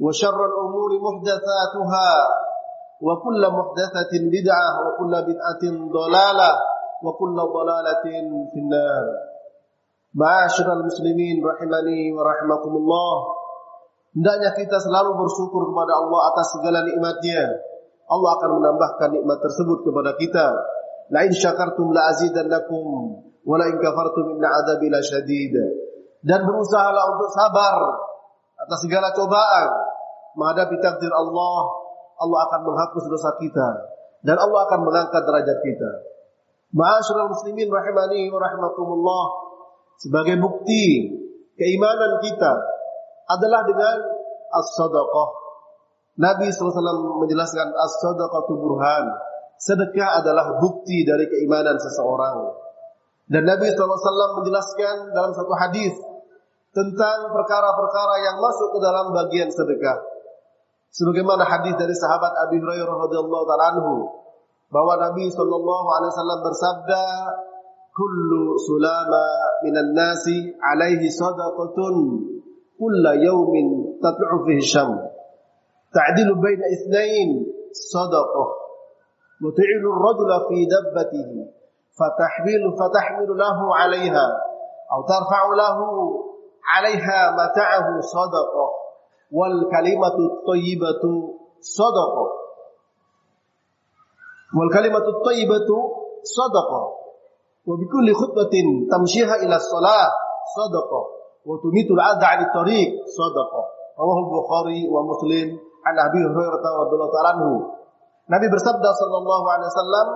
وشر الأمور محدثاتها وكل محدثة بدعة وكل بدعة ضلالة وكل ضلالة في النار معاشر المسلمين rahimani wa rahimakumullah Hendaknya kita selalu bersyukur kepada Allah atas segala nikmatnya. Allah akan menambahkan nikmat tersebut kepada kita. La in syakartum la azidannakum wa la in kafartum inna adzabi lasyadid. Dan berusahalah untuk sabar atas segala cobaan menghadapi takdir Allah. Allah akan menghapus dosa kita dan Allah akan mengangkat derajat kita. Ma'asyiral muslimin rahimani wa rahimakumullah. Sebagai bukti keimanan kita adalah dengan as-sadaqah. Nabi SAW menjelaskan as-sadaqatu burhan. Sedekah adalah bukti dari keimanan seseorang. Dan Nabi SAW menjelaskan dalam satu hadis tentang perkara-perkara yang masuk ke dalam bagian sedekah. Sebagaimana hadis dari sahabat Abi Hurairah radhiyallahu taala anhu bahwa Nabi sallallahu alaihi wasallam bersabda, "Kullu sulama minan nasi alaihi sadaqatun kulla yawmin tatlu'u fihi syam." Ta'dilu baina itsnain sadaqah. Wa ta'ilu ar-rajula fi dabbatihi fatahmilu fatahmilu lahu 'alayha aw tarfa'u lahu 'alayha mata'ahu sadaqah wal kalimatu thayyibatu sadaqah wal kalimatu thayyibatu sadaqah wa bi kulli khutbatin tamshiha ila shalah sadaqah wa tumitu al-'adha 'ala tariq sadaqah rawahu al-bukhari wa muslim an Abi Hurairah radhiyallahu ta'ala anhu. Nabi bersabda sallallahu alaihi wasallam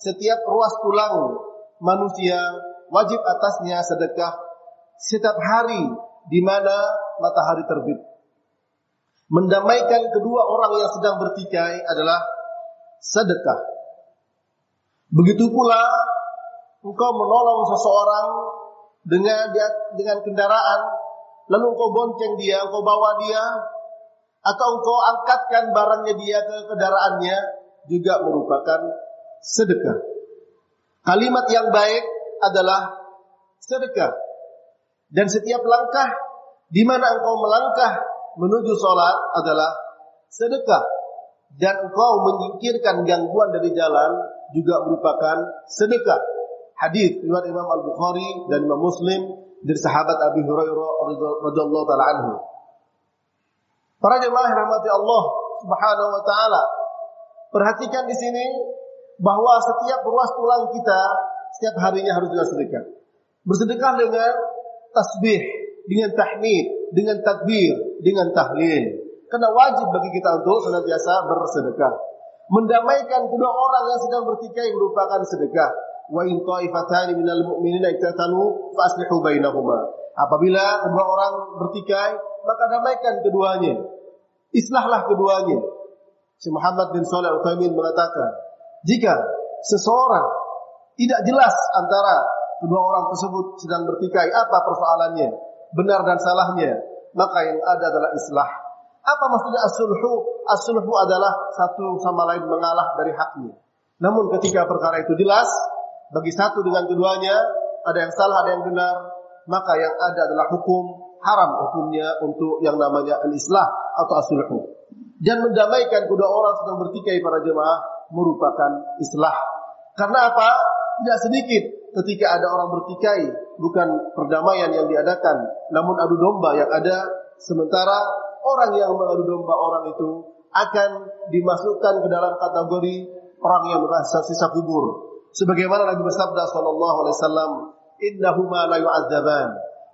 setiap ruas tulang manusia wajib atasnya sedekah setiap hari di mana matahari terbit mendamaikan kedua orang yang sedang bertikai adalah sedekah. Begitu pula engkau menolong seseorang dengan dengan kendaraan, lalu engkau bonceng dia, engkau bawa dia, atau engkau angkatkan barangnya dia ke kendaraannya, juga merupakan sedekah. Kalimat yang baik adalah sedekah. Dan setiap langkah di mana engkau melangkah menuju sholat adalah sedekah dan engkau menyingkirkan gangguan dari jalan juga merupakan sedekah. Hadis riwayat Imam Al Bukhari dan Imam Muslim dari sahabat Abi Hurairah radhiyallahu taala anhu. Para jemaah rahmati Allah Subhanahu wa taala. Perhatikan di sini bahwa setiap ruas tulang kita setiap harinya harus juga sedekah. Bersedekah dengan tasbih, dengan tahmid, dengan takbir, dengan tahlil. Karena wajib bagi kita untuk senantiasa bersedekah. Mendamaikan kedua orang yang sedang bertikai merupakan sedekah. Wa in ta'ifatani minal mu'minina iktatalu fa aslihu bainahuma. Apabila kedua orang bertikai, maka damaikan keduanya. Islahlah keduanya. Si Muhammad bin Shalih Al-Utsaimin mengatakan, jika seseorang tidak jelas antara kedua orang tersebut sedang bertikai, apa persoalannya? Benar dan salahnya, maka yang ada adalah islah. Apa maksudnya as-sulhu? As-sulhu adalah satu sama lain mengalah dari haknya. Namun ketika perkara itu jelas bagi satu dengan keduanya ada yang salah ada yang benar, maka yang ada adalah hukum haram hukumnya untuk yang namanya al-islah atau asulhu. Dan mendamaikan kedua orang sedang bertikai para jemaah merupakan islah. Karena apa? Tidak sedikit ketika ada orang bertikai bukan perdamaian yang diadakan, namun adu domba yang ada sementara orang yang mengadu domba orang itu akan dimasukkan ke dalam kategori orang yang merasa sisa kubur. Sebagaimana Nabi bersabda sallallahu alaihi wasallam, "Innahuma la yu'adzaban,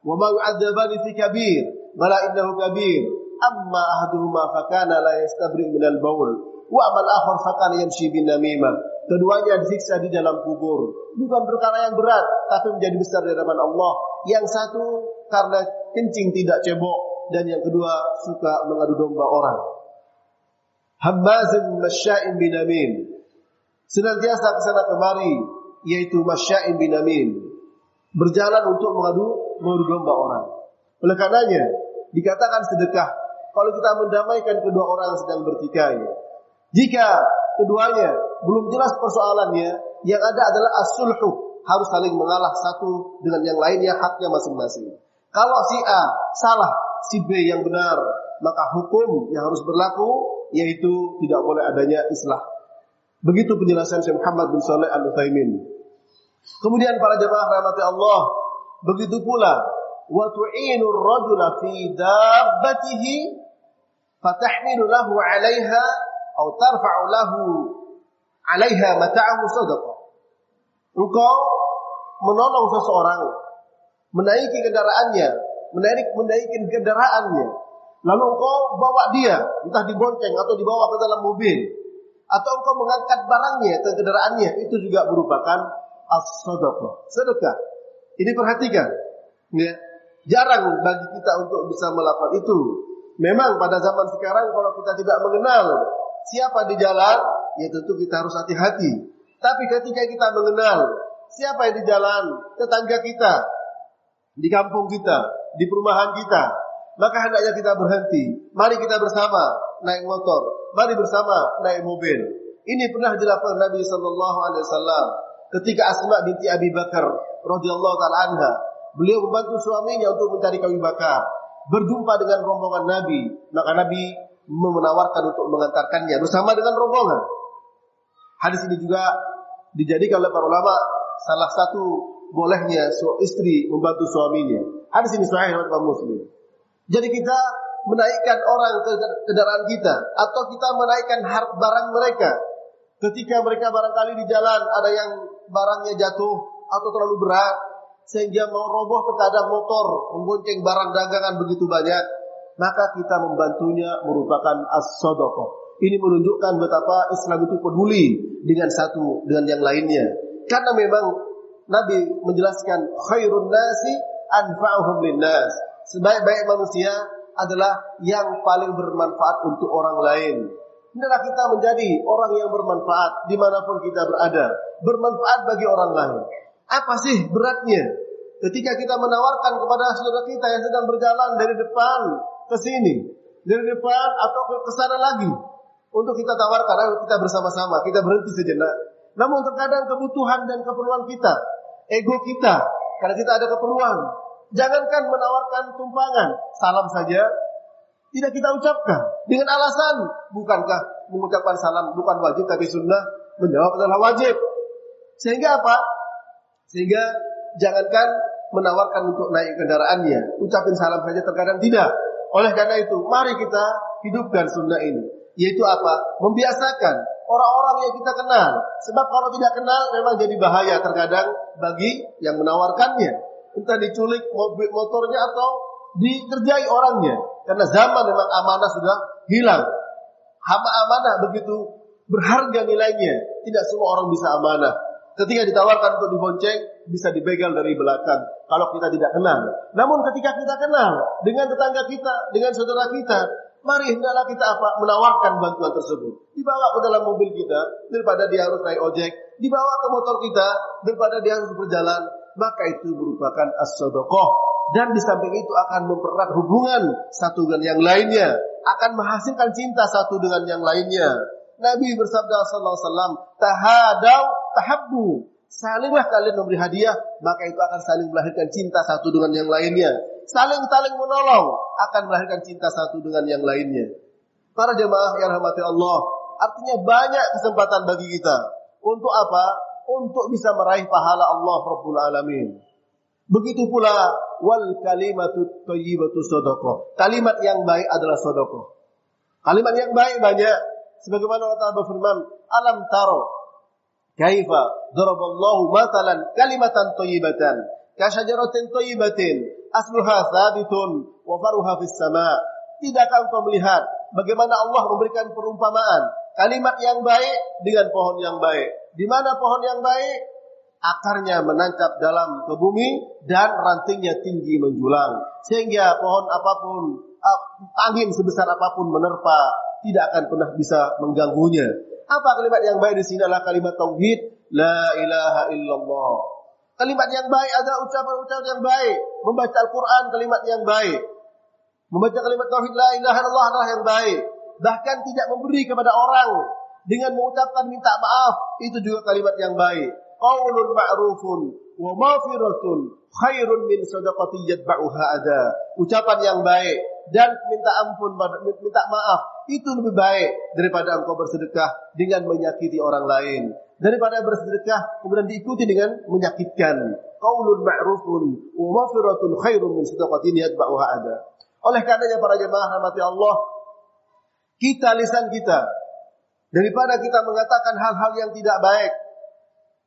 wa ma yu'adzaban fi kabir, bala innahu kabir. Amma ahaduhuma fakana la yastabri min al-baul, wa amal akhar fakana yamshi bin namimah." Keduanya disiksa di dalam kubur. Bukan perkara yang berat, tapi menjadi besar di hadapan Allah. Yang satu karena kencing tidak cebok, dan yang kedua suka mengadu domba orang. Hammazin masya'in binamin. Senantiasa ke sana kemari, yaitu masya'in binamin. Berjalan untuk mengadu, mengadu domba orang. Oleh karenanya, dikatakan sedekah kalau kita mendamaikan kedua orang yang sedang bertikai. Jika keduanya belum jelas persoalannya, yang ada adalah as-sulhu, harus saling mengalah satu dengan yang lainnya haknya masing-masing. Kalau si A salah, si B yang benar, maka hukum yang harus berlaku yaitu tidak boleh adanya islah. Begitu penjelasan Syekh Muhammad bin Saleh Al Utsaimin. Kemudian para jemaah rahmati Allah, begitu pula wa tu'inu ar-rajula fi dabbatihi fatahmilu lahu 'alaiha atau tarfa'u lahu 'alaiha mata'ahu sadaqah. Engkau menolong seseorang menaiki kendaraannya, menaik menaiki kendaraannya. Lalu engkau bawa dia, entah dibonceng atau dibawa ke dalam mobil, atau engkau mengangkat barangnya ke kendaraannya, itu juga merupakan as-sadaqah, sedekah. Ini perhatikan, ya. Jarang bagi kita untuk bisa melakukan itu. Memang pada zaman sekarang kalau kita tidak mengenal siapa di jalan, ya tentu kita harus hati-hati. Tapi ketika kita mengenal siapa yang di jalan, tetangga kita, di kampung kita, di perumahan kita, maka hendaknya kita berhenti. Mari kita bersama naik motor, mari bersama naik mobil. Ini pernah dilakukan Nabi Shallallahu Alaihi Wasallam ketika Asma binti Abi Bakar radhiyallahu taala anha. Beliau membantu suaminya untuk mencari kayu bakar. Berjumpa dengan rombongan Nabi, maka Nabi menawarkan untuk mengantarkannya bersama dengan rombongan. Hadis ini juga dijadikan oleh para ulama salah satu bolehnya istri membantu suaminya. Hadis ini sahih riwayat Muslim. Jadi kita menaikkan orang ke kendaraan kita atau kita menaikkan barang mereka. Ketika mereka barangkali di jalan ada yang barangnya jatuh atau terlalu berat sehingga mau roboh terkadang motor membonceng barang dagangan begitu banyak, maka kita membantunya merupakan as-sadaqah. Ini menunjukkan betapa Islam itu peduli dengan satu dengan yang lainnya. Karena memang Nabi menjelaskan khairun nasi anfa'uhum linnas. Sebaik-baik manusia adalah yang paling bermanfaat untuk orang lain. Hendaklah kita menjadi orang yang bermanfaat di mana pun kita berada. Bermanfaat bagi orang lain. Apa sih beratnya? Ketika kita menawarkan kepada saudara kita yang sedang berjalan dari depan ke sini, dari depan atau ke sana lagi. Untuk kita tawarkan, ayo kita bersama-sama, kita berhenti sejenak. Namun terkadang kebutuhan dan keperluan kita ego kita karena kita ada keperluan. Jangankan menawarkan tumpangan, salam saja tidak kita ucapkan dengan alasan bukankah mengucapkan salam bukan wajib tapi sunnah menjawab adalah wajib. Sehingga apa? Sehingga jangankan menawarkan untuk naik kendaraannya, ucapin salam saja terkadang tidak. Oleh karena itu, mari kita hidupkan sunnah ini. Yaitu apa? Membiasakan orang-orang yang kita kenal. Sebab kalau tidak kenal memang jadi bahaya terkadang bagi yang menawarkannya. Entah diculik mobil motornya atau dikerjai orangnya. Karena zaman memang amanah sudah hilang. Hama amanah begitu berharga nilainya. Tidak semua orang bisa amanah. Ketika ditawarkan untuk dibonceng, bisa dibegal dari belakang. Kalau kita tidak kenal. Namun ketika kita kenal dengan tetangga kita, dengan saudara kita, Mari hendaklah kita apa? Menawarkan bantuan tersebut. Dibawa ke dalam mobil kita daripada dia harus naik ojek, dibawa ke motor kita daripada dia harus berjalan, maka itu merupakan as-sadaqah dan di samping itu akan mempererat hubungan satu dengan yang lainnya, akan menghasilkan cinta satu dengan yang lainnya. Nabi bersabda sallallahu alaihi wasallam, "Tahadau tahabbu." Salinglah kalian memberi hadiah, maka itu akan saling melahirkan cinta satu dengan yang lainnya. Saling-saling menolong akan melahirkan cinta satu dengan yang lainnya. Para jemaah yang rahmati Allah, artinya banyak kesempatan bagi kita. Untuk apa? Untuk bisa meraih pahala Allah Rabbul Alamin. Begitu pula wal kalimatu thayyibatu sadaqah. Kalimat yang baik adalah sedekah. Kalimat yang baik banyak sebagaimana Allah Ta'ala berfirman, "Alam taro kaifa daraballahu matalan kalimatan thayyibatan kasyajaratin thayyibatin asluha thabitun wa faruha fis sama." Tidakkah engkau melihat bagaimana Allah memberikan perumpamaan kalimat yang baik dengan pohon yang baik? Di mana pohon yang baik? akarnya menancap dalam ke bumi dan rantingnya tinggi menjulang sehingga pohon apa pun angin sebesar apa pun menerpa tidak akan pernah bisa mengganggunya. Apa kalimat yang baik di sini adalah kalimat tauhid la ilaha illallah. Kalimat yang baik adalah ucapan-ucapan yang baik, membaca Al-Qur'an kalimat yang baik. Membaca kalimat tauhid la ilaha illallah adalah yang baik. Bahkan tidak memberi kepada orang dengan mengucapkan minta maaf itu juga kalimat yang baik qaulun ma'rufun wa mafiratun khairun min sadaqati yatba'uha ada. Ucapan yang baik dan minta ampun minta maaf itu lebih baik daripada engkau bersedekah dengan menyakiti orang lain. Daripada bersedekah kemudian diikuti dengan menyakitkan. Qaulun ma'rufun wa mafiratun khairun min sadaqatin yatba'uha ada. Oleh karenanya para jemaah rahmati Allah, kita lisan kita daripada kita mengatakan hal-hal yang tidak baik,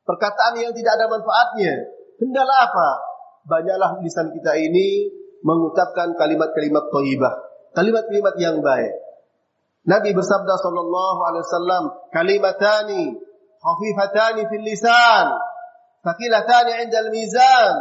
perkataan yang tidak ada manfaatnya. Hendaklah apa? Banyaklah lisan kita ini mengucapkan kalimat-kalimat thayyibah, kalimat-kalimat yang baik. Nabi bersabda sallallahu alaihi wasallam, kalimatani khafifatani fil lisan, thaqilatani 'inda al-mizan,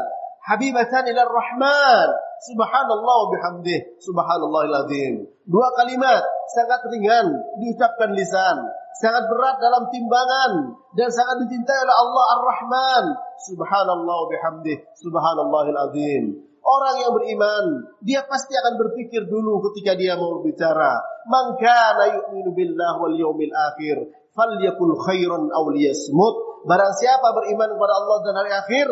habibatani lir rahman, subhanallah wa bihamdih, subhanallahil azim. Dua kalimat sangat ringan diucapkan lisan, sangat berat dalam timbangan dan sangat dicintai oleh Allah Ar-Rahman. Subhanallah bihamdih, subhanallahil azim. Orang yang beriman, dia pasti akan berpikir dulu ketika dia mau berbicara. Man kana yu'minu billah wal yawmil akhir, falyakul khairan aw liyasmut. Barang siapa beriman kepada Allah dan hari akhir,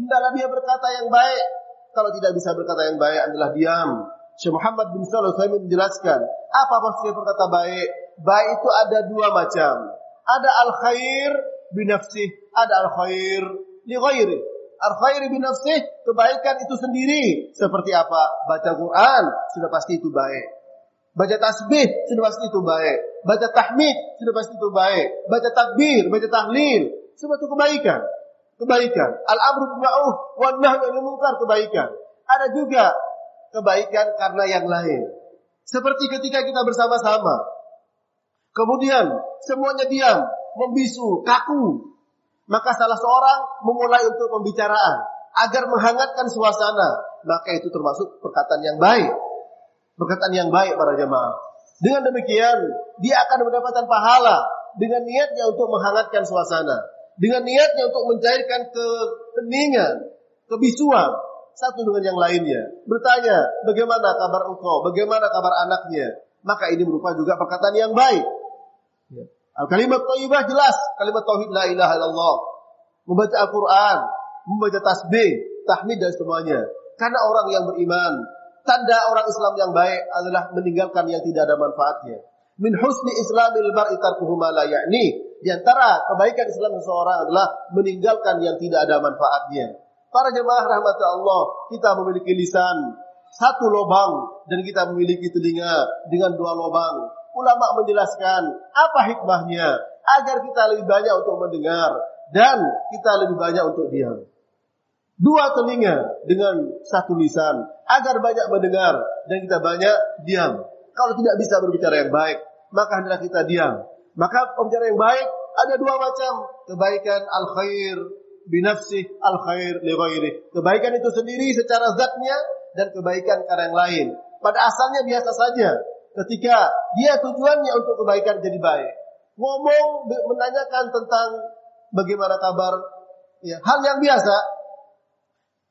hendaklah dia berkata yang baik. Kalau tidak bisa berkata yang baik adalah diam. Syekh Muhammad bin Shalih menjelaskan, apa maksudnya berkata baik? baik itu ada dua macam. Ada al khair binafsih, ada al khair li ghairi. Al khair binafsih kebaikan itu sendiri. Seperti apa? Baca Quran sudah pasti itu baik. Baca tasbih sudah pasti itu baik. Baca tahmid sudah pasti itu baik. Baca takbir, baca tahlil, semua itu kebaikan. Kebaikan. Al-amru ma'ruf wan nahyu 'anil munkar kebaikan. Ada juga kebaikan karena yang lain. Seperti ketika kita bersama-sama, Kemudian semuanya diam, membisu, kaku. Maka salah seorang memulai untuk pembicaraan agar menghangatkan suasana. Maka itu termasuk perkataan yang baik. Perkataan yang baik para jemaah. Dengan demikian, dia akan mendapatkan pahala dengan niatnya untuk menghangatkan suasana. Dengan niatnya untuk mencairkan keheningan, kebisuan satu dengan yang lainnya. Bertanya, bagaimana kabar engkau? Bagaimana kabar anaknya? Maka ini merupakan juga perkataan yang baik. Kalimat thayyibah jelas, kalimat tauhid la ilaha illallah. Membaca Al-Qur'an, membaca tasbih, tahmid dan semuanya. Karena orang yang beriman, tanda orang Islam yang baik adalah meninggalkan yang tidak ada manfaatnya. Min husni islamil mar'i tarkuhu ma la ya'ni. Di antara kebaikan Islam seseorang adalah meninggalkan yang tidak ada manfaatnya. Para jemaah rahmat Allah, kita memiliki lisan satu lubang dan kita memiliki telinga dengan dua lubang ulama menjelaskan apa hikmahnya agar kita lebih banyak untuk mendengar dan kita lebih banyak untuk diam. Dua telinga dengan satu lisan agar banyak mendengar dan kita banyak diam. Kalau tidak bisa berbicara yang baik, maka hendaklah kita diam. Maka pembicara yang baik ada dua macam. Kebaikan al-khair binafsih al-khair li ghairi. Kebaikan itu sendiri secara zatnya dan kebaikan karena yang lain. Pada asalnya biasa saja, ketika dia tujuannya untuk kebaikan jadi baik. Ngomong menanyakan tentang bagaimana kabar ya, hal yang biasa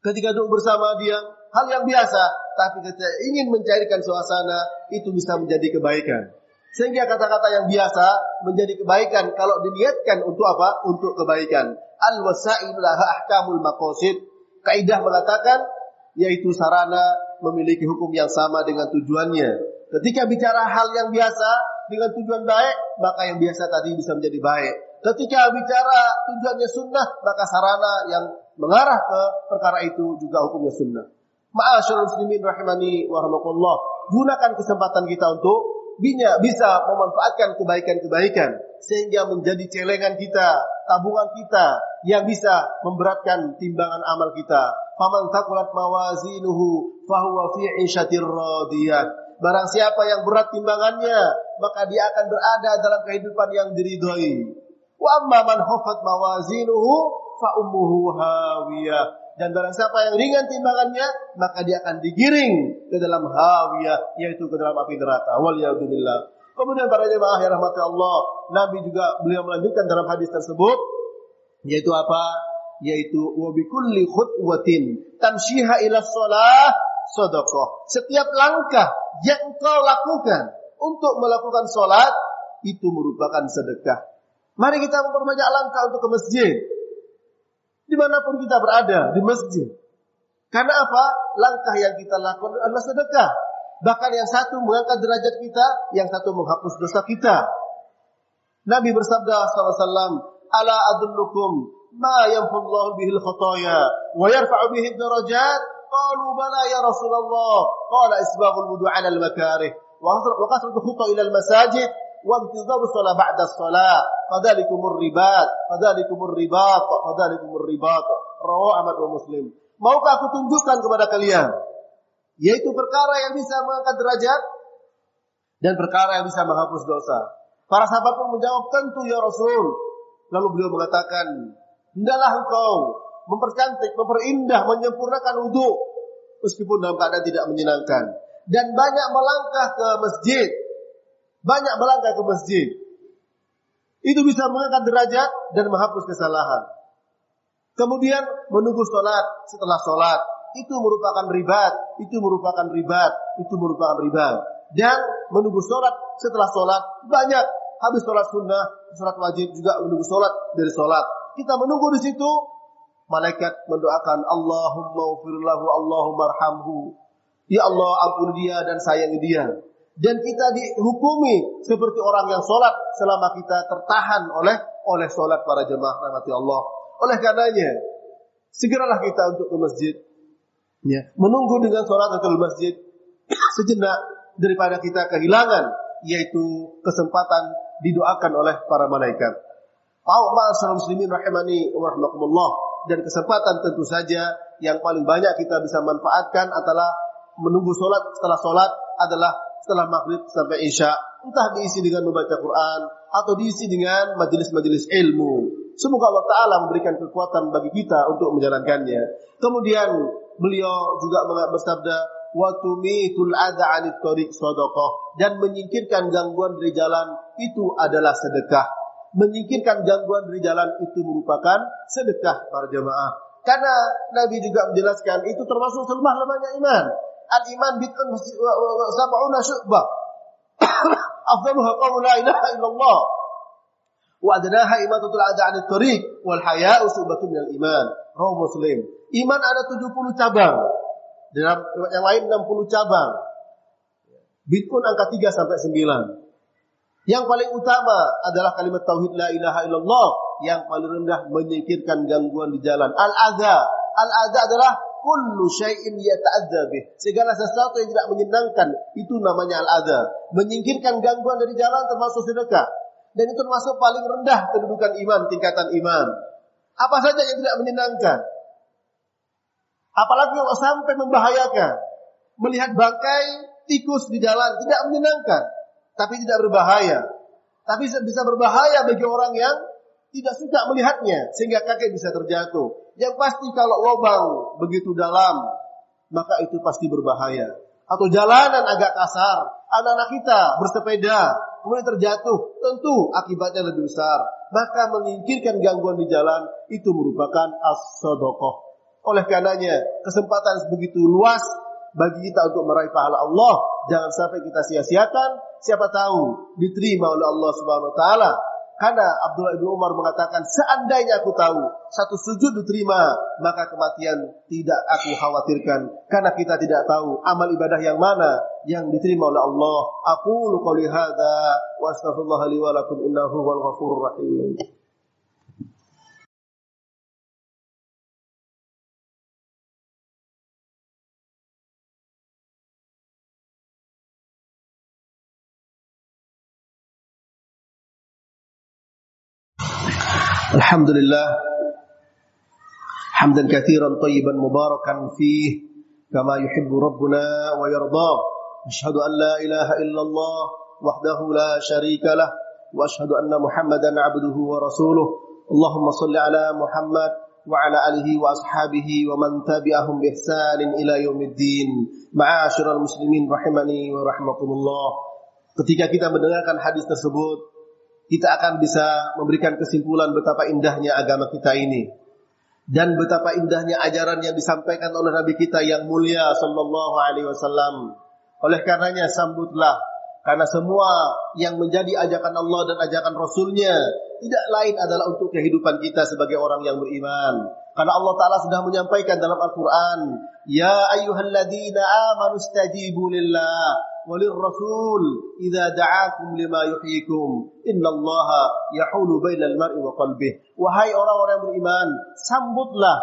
ketika duduk bersama dia, hal yang biasa, tapi ketika ingin mencairkan suasana itu bisa menjadi kebaikan. Sehingga kata-kata yang biasa menjadi kebaikan kalau diniatkan untuk apa? Untuk kebaikan. Al-wasa'il laha ahkamul maqasid. Kaidah mengatakan yaitu sarana memiliki hukum yang sama dengan tujuannya. Ketika bicara hal yang biasa dengan tujuan baik, maka yang biasa tadi bisa menjadi baik. Ketika bicara tujuannya sunnah, maka sarana yang mengarah ke perkara itu juga hukumnya sunnah. Ma'asyarul muslimin rahimani wa Gunakan kesempatan kita untuk bisa memanfaatkan kebaikan-kebaikan sehingga menjadi celengan kita, tabungan kita yang bisa memberatkan timbangan amal kita. Faman taqulat mawazinuhu fahuwa fi 'ishatir radiyah. Barang siapa yang berat timbangannya, maka dia akan berada dalam kehidupan yang diridhoi. Wa amma man khaffat mawazinuhu fa ummuhu hawiyah. Dan barang siapa yang ringan timbangannya, maka dia akan digiring ke dalam hawiyah, yaitu ke dalam api neraka. Waliyahudzubillah. Kemudian para jemaah yang rahmati Allah, Nabi juga beliau melanjutkan dalam hadis tersebut, yaitu apa? Yaitu wabikulli khutwatin tamshiha ila sholah sodokoh. Setiap langkah yang engkau lakukan untuk melakukan sholat, itu merupakan sedekah. Mari kita memperbanyak langkah untuk ke masjid di mana pun kita berada di masjid. Karena apa? Langkah yang kita lakukan adalah sedekah. Bahkan yang satu mengangkat derajat kita, yang satu menghapus dosa kita. Nabi bersabda SAW, Ala adullukum ma yanfullahu bihil khotoya wa yarfa'u bihil darajat qalu bala ya Rasulullah qala isbaghul wudu 'ala al-makarih wa kasratu khutwa ila al-masajid وانتظار الصلاة بعد الصلاة فذلكم الرباط فذلكم الرباط فذلكم الرباط رواه Ahmad wa Muslim Maukah aku tunjukkan kepada kalian yaitu perkara yang bisa mengangkat derajat dan perkara yang bisa menghapus dosa. Para sahabat pun menjawab, tentu ya Rasul. Lalu beliau mengatakan, hendaklah engkau mempercantik, memperindah, menyempurnakan wudhu meskipun dalam keadaan tidak menyenangkan dan banyak melangkah ke masjid banyak melangkah ke masjid. Itu bisa mengangkat derajat dan menghapus kesalahan. Kemudian menunggu sholat setelah sholat. Itu merupakan ribat. Itu merupakan ribat. Itu merupakan ribat. Dan menunggu sholat setelah sholat. Banyak. Habis sholat sunnah, sholat wajib juga menunggu sholat dari sholat. Kita menunggu di situ. Malaikat mendoakan Allahumma ufirlahu Allahumma arhamhu. Ya Allah ampun dia dan sayangi dia dan kita dihukumi seperti orang yang sholat selama kita tertahan oleh oleh sholat para jemaah rahmati Allah. Oleh karenanya, segeralah kita untuk ke masjid. Ya, menunggu dengan sholat atau masjid sejenak daripada kita kehilangan yaitu kesempatan didoakan oleh para malaikat. Ma'asyiral muslimin rahimani wa dan kesempatan tentu saja yang paling banyak kita bisa manfaatkan adalah menunggu sholat setelah sholat adalah setelah maghrib sampai isya entah diisi dengan membaca Quran atau diisi dengan majelis-majelis ilmu. Semoga Allah Ta'ala memberikan kekuatan bagi kita untuk menjalankannya. Kemudian beliau juga bersabda, watumitul adha anit tariq sodokoh dan menyingkirkan gangguan dari jalan itu adalah sedekah. Menyingkirkan gangguan dari jalan itu merupakan sedekah para jemaah. Karena Nabi juga menjelaskan itu termasuk lemah-lemahnya iman al-iman bid'un sab'una syu'bah. Afdaluha qawlu la ilaha illallah. Wa adnaha imatatul adha 'anil tariq wal haya'u syu'batun minal iman. Rawi Muslim. Iman ada 70 cabang. Dalam yang lain 60 cabang. Bid'un angka 3 sampai 9. Yang paling utama adalah kalimat tauhid la ilaha illallah, yang paling rendah menyingkirkan gangguan di jalan. Al-adha, al-adha adalah kullu syai'in yata'adza. Segala sesuatu yang tidak menyenangkan itu namanya al-adza. Menyingkirkan gangguan dari jalan termasuk sedekah. Dan itu termasuk paling rendah kedudukan iman, tingkatan iman. Apa saja yang tidak menyenangkan. Apalagi kalau sampai membahayakan. Melihat bangkai tikus di jalan tidak menyenangkan, tapi tidak berbahaya. Tapi bisa berbahaya bagi orang yang tidak suka melihatnya sehingga kakek bisa terjatuh. Yang pasti kalau lubang begitu dalam maka itu pasti berbahaya. Atau jalanan agak kasar, anak-anak kita bersepeda kemudian terjatuh, tentu akibatnya lebih besar. Maka menyingkirkan gangguan di jalan itu merupakan as-sadaqah. Oleh karenanya kesempatan begitu luas bagi kita untuk meraih pahala Allah. Jangan sampai kita sia-siakan. Siapa tahu diterima oleh Allah Subhanahu wa taala. Karena Abdullah bin Umar mengatakan, seandainya aku tahu satu sujud diterima, maka kematian tidak aku khawatirkan. Karena kita tidak tahu amal ibadah yang mana yang diterima oleh Allah. Aku qouli hadza wa astaghfirullah li wa lakum innahu wal ghafurur rahim. الحمد لله حمدا كثيرا طيبا مباركا فيه كما يحب ربنا ويرضى أشهد أن لا إله إلا الله وحده لا شريك له وأشهد أن محمدا عبده ورسوله اللهم صل على محمد وعلى آله وأصحابه ومن تبعهم بإحسان إلى يوم الدين معاشر المسلمين رحمني ورحمكم الله Ketika kita mendengarkan hadis tersebut, kita akan bisa memberikan kesimpulan betapa indahnya agama kita ini dan betapa indahnya ajaran yang disampaikan oleh Nabi kita yang mulia sallallahu alaihi wasallam. Oleh karenanya sambutlah karena semua yang menjadi ajakan Allah dan ajakan Rasulnya tidak lain adalah untuk kehidupan kita sebagai orang yang beriman. Karena Allah Ta'ala sudah menyampaikan dalam Al-Quran, Ya ayyuhalladzina amanu stajibu lillah وللرسول إذا دعاكم لما يحييكم إن الله يحول بين المرء وقلبه wahai orang-orang yang beriman sambutlah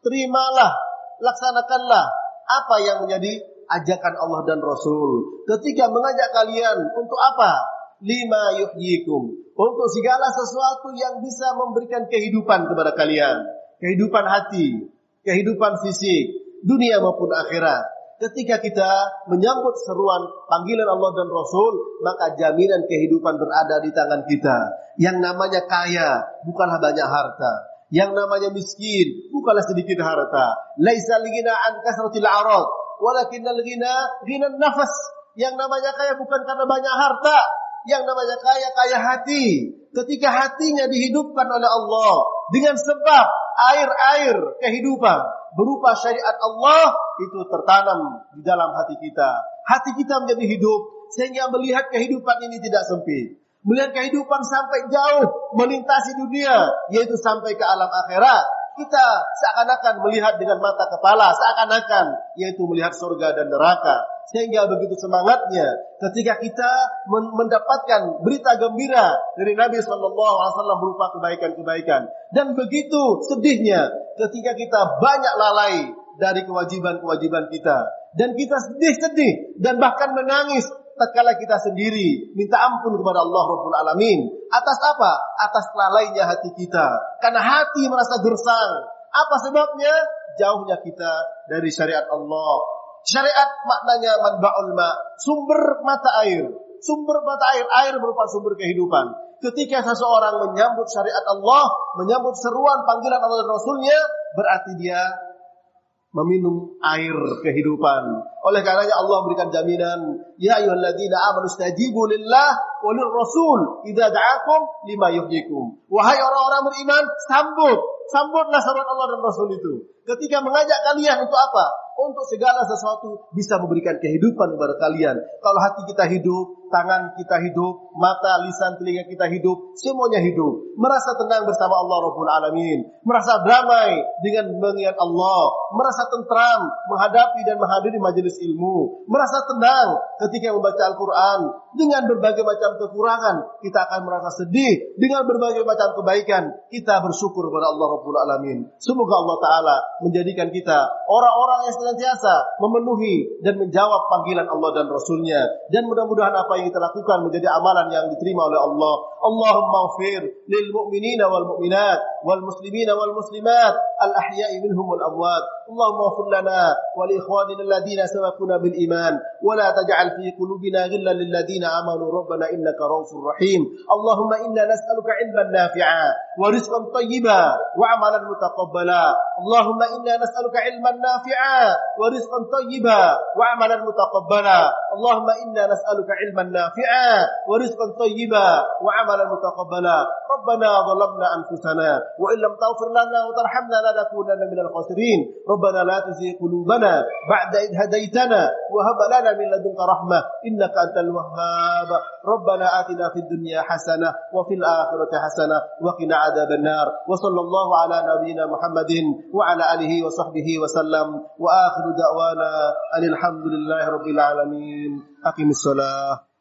terimalah laksanakanlah apa yang menjadi ajakan Allah dan Rasul ketika mengajak kalian untuk apa lima yuhyikum untuk segala sesuatu yang bisa memberikan kehidupan kepada kalian kehidupan hati kehidupan fisik dunia maupun akhirat Ketika kita menyambut seruan panggilan Allah dan Rasul, maka jaminan kehidupan berada di tangan kita. Yang namanya kaya bukanlah banyak harta. Yang namanya miskin bukanlah sedikit harta. Laisa ligina an kasratil arad, walakin al-ghina ghina nafas. Yang namanya kaya bukan karena banyak harta, yang namanya kaya kaya hati. Ketika hatinya dihidupkan oleh Allah dengan sebab air-air kehidupan berupa syariat Allah itu tertanam di dalam hati kita. Hati kita menjadi hidup sehingga melihat kehidupan ini tidak sempit. Melihat kehidupan sampai jauh melintasi dunia yaitu sampai ke alam akhirat. Kita seakan-akan melihat dengan mata kepala, seakan-akan yaitu melihat surga dan neraka. Sehingga begitu semangatnya ketika kita mendapatkan berita gembira dari Nabi Shallallahu Alaihi Wasallam berupa kebaikan-kebaikan. Dan begitu sedihnya ketika kita banyak lalai dari kewajiban-kewajiban kita. Dan kita sedih-sedih dan bahkan menangis tatkala kita sendiri minta ampun kepada Allah Rabbul Alamin. Atas apa? Atas lalainya hati kita. Karena hati merasa gersang. Apa sebabnya? Jauhnya kita dari syariat Allah. Syariat maknanya manba'ul ma, sumber mata air. Sumber mata air, air berupa sumber kehidupan. Ketika seseorang menyambut syariat Allah, menyambut seruan panggilan Allah dan Rasulnya, berarti dia meminum air kehidupan. Oleh karenanya Allah berikan jaminan, ya ayyuhalladzina amanu stajibu lillah walir rasul idza da'akum lima yuhyikum. Wahai orang-orang beriman, sambut, sambutlah seruan Allah dan Rasul itu. Ketika mengajak kalian untuk apa? Untuk segala sesuatu bisa memberikan kehidupan kepada kalian. Kalau hati kita hidup, tangan kita hidup, mata, lisan, telinga kita hidup, semuanya hidup. Merasa tenang bersama Allah Rabbul Alamin. Merasa damai dengan mengingat Allah. Merasa tentram menghadapi dan menghadiri majelis ilmu. Merasa tenang ketika membaca Al-Quran. Dengan berbagai macam kekurangan, kita akan merasa sedih. Dengan berbagai macam kebaikan, kita bersyukur kepada Allah Rabbul Alamin. Semoga Allah Ta'ala menjadikan kita orang-orang yang senantiasa memenuhi dan menjawab panggilan Allah dan Rasulnya. Dan mudah-mudahan apa yang kita lakukan menjadi amalan yang diterima oleh Allah. Allahumma ufir lil mu'minina wal mu'minat wal muslimina wal muslimat al ahya'i minhum wal amwat. اللهم اغفر لنا ولإخواننا الذين سبقونا بالإيمان ولا تجعل في قلوبنا غلا للذين آمنوا. ربنا إنك رؤوف رحيم. اللهم إنا نسألك علما نافعا ورزقا طيبا وعملا متقبلا. اللهم إنا نسألك علما نافعا ورزقا طيبا وعملا متقبلا. اللهم إنا نسألك علما نافعا ورزقا طيبا وعملا متقبلا. ربنا ظلمنا أنفسنا وإن لم تغفر لنا وترحمنا لنكونن من الخاسرين. ربنا لا تزغ قلوبنا بعد إذ هديتنا وهب لنا من لدنك رحمة إنك أنت الوهاب. ربنا آتنا في الدنيا حسنة وفي الآخرة حسنة وقنا عذاب النار. وصلى الله على نبينا محمد وعلى آله وصحبه وسلم. وآخر دعوانا أن الحمد لله رب العالمين. أقم الصلاة.